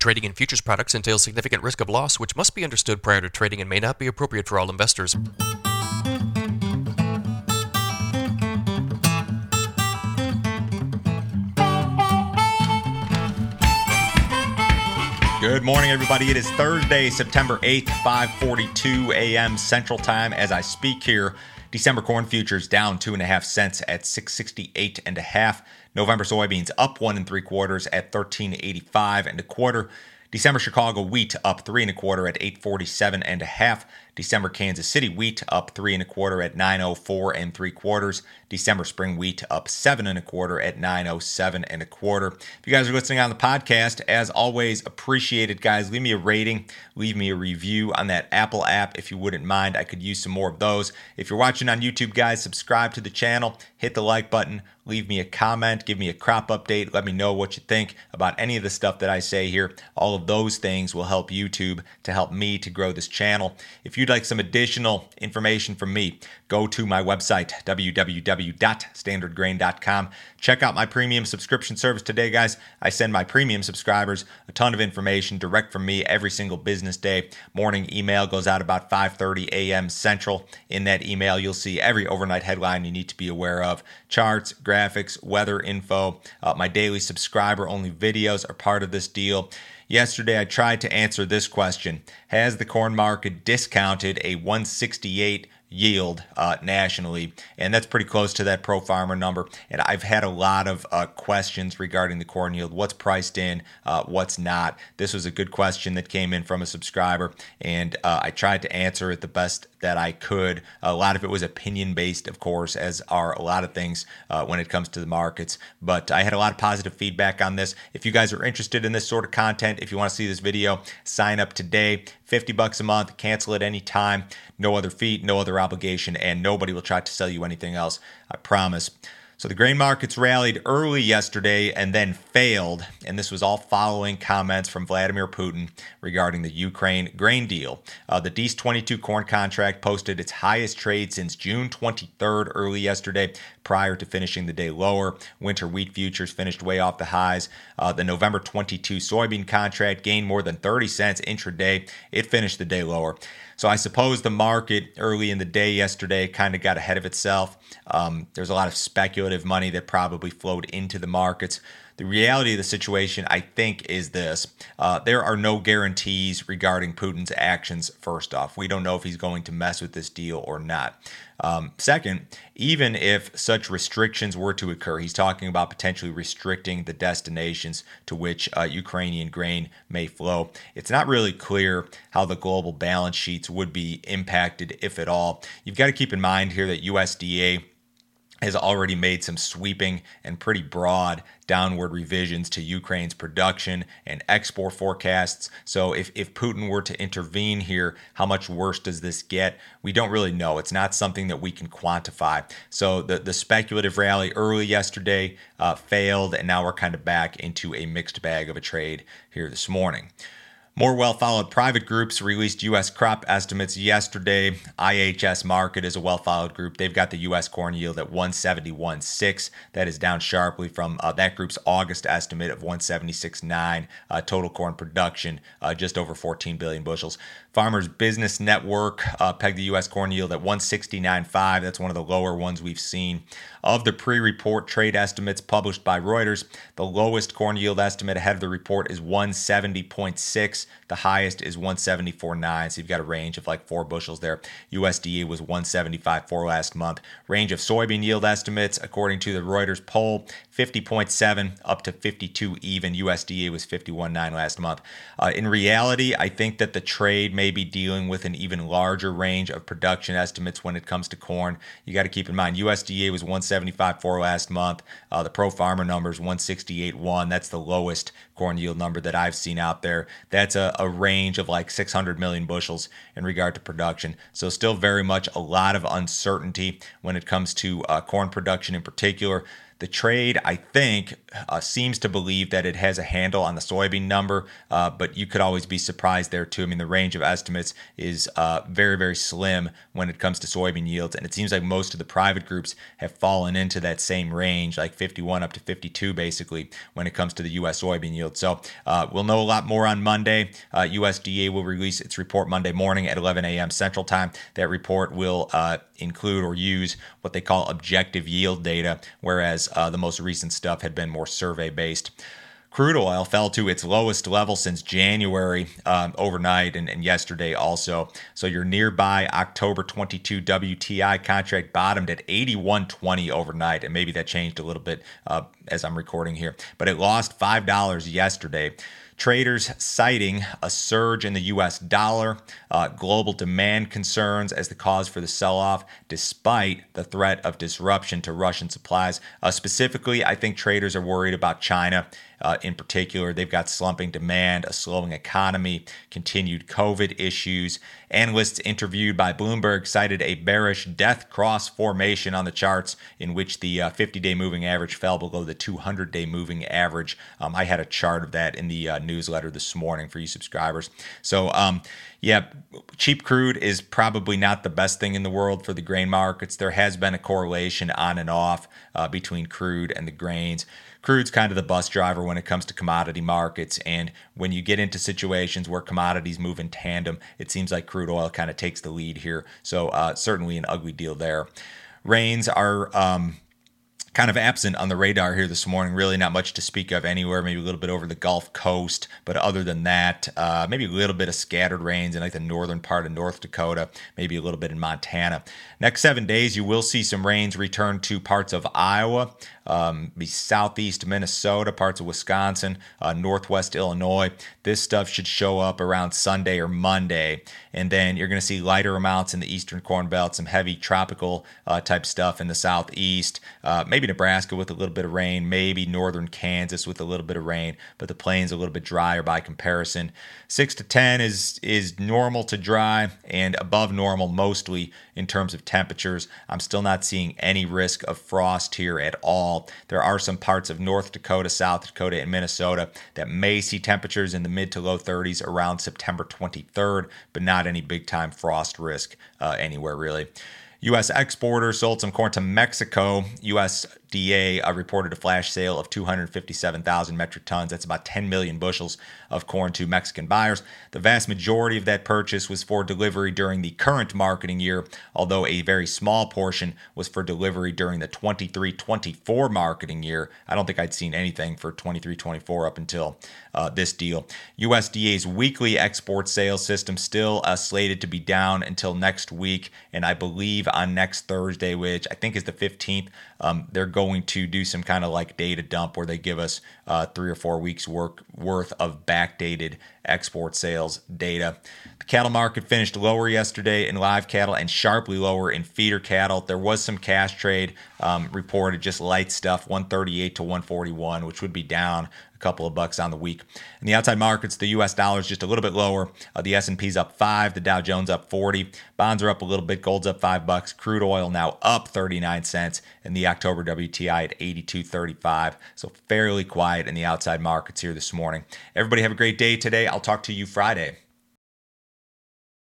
Trading in futures products entails significant risk of loss, which must be understood prior to trading and may not be appropriate for all investors. Good morning, everybody. It is Thursday, September 8th, 5:42 a.m. Central Time. As I speak here, December corn futures down two and a half cents at 668 and a half. November soybeans up one and three quarters at 1385 and a quarter. December Chicago wheat up three and a quarter at 847 and a half. December Kansas City wheat up three and a quarter at 904 and three quarters. December spring wheat up seven and a quarter at 907 and a quarter. If you guys are listening on the podcast, as always, appreciate it, guys. Leave me a rating, leave me a review on that Apple app if you wouldn't mind. I could use some more of those. If you're watching on YouTube, guys, subscribe to the channel, hit the like button, leave me a comment, give me a crop update, let me know what you think about any of the stuff that I say here. All of those things will help YouTube to help me to grow this channel. If you'd like some additional information from me, go to my website, www.standardgrain.com. Check out my premium subscription service today, guys. I send my premium subscribers a ton of information direct from me every single business day. Morning email goes out about 5:30 a.m. Central. In that email, you'll see every overnight headline you need to be aware of, charts, graphics, weather info. Uh, my daily subscriber only videos are part of this deal. Yesterday, I tried to answer this question Has the corn market discounted a 168 yield uh, nationally, and that's pretty close to that pro farmer number. And I've had a lot of uh, questions regarding the corn yield what's priced in, uh, what's not. This was a good question that came in from a subscriber, and uh, I tried to answer it the best that I could. A lot of it was opinion based, of course, as are a lot of things uh, when it comes to the markets. But I had a lot of positive feedback on this. If you guys are interested in this sort of content, if you want to see this video, sign up today. 50 bucks a month, cancel at any time, no other fee, no other obligation, and nobody will try to sell you anything else. I promise. So the grain markets rallied early yesterday and then failed, and this was all following comments from Vladimir Putin regarding the Ukraine grain deal. Uh, the DEES 22 corn contract posted its highest trade since June 23rd early yesterday, prior to finishing the day lower. Winter wheat futures finished way off the highs. Uh, the November 22 soybean contract gained more than 30 cents intraday. It finished the day lower. So I suppose the market early in the day yesterday kind of got ahead of itself. Um, there's a lot of speculative money that probably flowed into the markets. The reality of the situation, I think, is this uh, there are no guarantees regarding Putin's actions, first off. We don't know if he's going to mess with this deal or not. Um, second, even if such restrictions were to occur, he's talking about potentially restricting the destinations to which uh, Ukrainian grain may flow. It's not really clear how the global balance sheets would be impacted, if at all. You've got to keep in mind here that USDA has already made some sweeping and pretty broad downward revisions to Ukraine's production and export forecasts. So, if, if Putin were to intervene here, how much worse does this get? We don't really know. It's not something that we can quantify. So, the, the speculative rally early yesterday uh, failed, and now we're kind of back into a mixed bag of a trade here this morning. More well followed private groups released U.S. crop estimates yesterday. IHS Markit is a well followed group. They've got the U.S. corn yield at 171.6. That is down sharply from uh, that group's August estimate of 176.9. Uh, total corn production uh, just over 14 billion bushels. Farmers Business Network uh, pegged the U.S. corn yield at 169.5. That's one of the lower ones we've seen. Of the pre report trade estimates published by Reuters, the lowest corn yield estimate ahead of the report is 170.6. The highest is 174.9. So you've got a range of like four bushels there. USDA was 175.4 last month. Range of soybean yield estimates, according to the Reuters poll, 50.7 up to 52 even. USDA was 51.9 last month. Uh, in reality, I think that the trade may be dealing with an even larger range of production estimates when it comes to corn. You got to keep in mind USDA was 175.4 last month. Uh, the pro farmer numbers 168.1. That's the lowest corn yield number that I've seen out there. That's a, a range of like 600 million bushels in regard to production. So still very much a lot of uncertainty when it comes to uh, corn production in particular. The trade, I think, uh, seems to believe that it has a handle on the soybean number, uh, but you could always be surprised there too. I mean, the range of estimates is uh, very, very slim when it comes to soybean yields, and it seems like most of the private groups have fallen into that same range, like 51 up to 52, basically, when it comes to the U.S. soybean yield. So uh, we'll know a lot more on Monday. USDA uh, will release its report Monday morning at 11 a.m. Central Time. That report will uh, include or use what they call objective yield data, whereas uh, the most recent stuff had been more survey based. Crude oil fell to its lowest level since January um, overnight and, and, yesterday also. So your nearby October 22 WTI contract bottomed at 81.20 overnight, and maybe that changed a little bit uh, as I'm recording here, but it lost $5 yesterday. Traders citing a surge in the US dollar, uh, global demand concerns as the cause for the sell off, despite the threat of disruption to Russian supplies. Uh, specifically, I think traders are worried about China uh, in particular. They've got slumping demand, a slowing economy, continued COVID issues. Analysts interviewed by Bloomberg cited a bearish death cross formation on the charts in which the 50 uh, day moving average fell below the 200 day moving average. Um, I had a chart of that in the uh, newsletter this morning for you subscribers. So, um, yeah, cheap crude is probably not the best thing in the world for the grain markets. There has been a correlation on and off uh, between crude and the grains crude's kind of the bus driver when it comes to commodity markets. And when you get into situations where commodities move in tandem, it seems like crude oil kind of takes the lead here. So uh, certainly an ugly deal there. Rains are. Um, kind of absent on the radar here this morning. Really, not much to speak of anywhere. Maybe a little bit over the Gulf Coast, but other than that, uh, maybe a little bit of scattered rains in like the northern part of North Dakota. Maybe a little bit in Montana. Next seven days, you will see some rains return to parts of Iowa um, be southeast Minnesota, parts of Wisconsin, uh, northwest Illinois. This stuff should show up around Sunday or Monday. And then you're going to see lighter amounts in the eastern corn belt, some heavy tropical uh, type stuff in the southeast, uh, maybe Nebraska with a little bit of rain, maybe northern Kansas with a little bit of rain, but the plains a little bit drier by comparison. Six to 10 is, is normal to dry and above normal mostly in terms of temperatures. I'm still not seeing any risk of frost here at all. There are some parts of North Dakota, South Dakota, and Minnesota that may see temperatures in the mid to low 30s around September 23rd, but not any big time frost risk uh, anywhere really. U.S. exporters sold some corn to Mexico. USDA uh, reported a flash sale of 257,000 metric tons. That's about 10 million bushels of corn to Mexican buyers. The vast majority of that purchase was for delivery during the current marketing year, although a very small portion was for delivery during the 23 24 marketing year. I don't think I'd seen anything for 23 24 up until uh, this deal. USDA's weekly export sales system still uh, slated to be down until next week, and I believe on next Thursday, which I think is the 15th. Um, they're going to do some kind of like data dump where they give us uh, three or four weeks work worth of backdated export sales data. The cattle market finished lower yesterday in live cattle and sharply lower in feeder cattle. There was some cash trade um, reported, just light stuff, 138 to 141, which would be down a couple of bucks on the week. In the outside markets, the U.S. dollar is just a little bit lower. Uh, the S&P's up five, the Dow Jones up 40. Bonds are up a little bit. Gold's up five bucks. Crude oil now up 39 cents, and the October WTI at 82.35. So fairly quiet in the outside markets here this morning. Everybody have a great day today. I'll talk to you Friday.